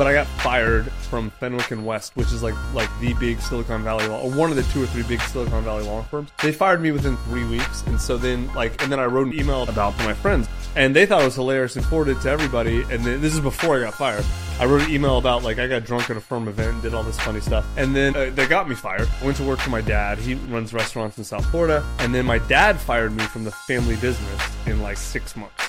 but I got fired from Fenwick and West, which is like like the big Silicon Valley law, or one of the two or three big Silicon Valley law firms. They fired me within three weeks, and so then like, and then I wrote an email about to my friends, and they thought it was hilarious and forwarded it to everybody. And then, this is before I got fired. I wrote an email about like I got drunk at a firm event and did all this funny stuff, and then uh, they got me fired. I went to work for my dad. He runs restaurants in South Florida, and then my dad fired me from the family business in like six months.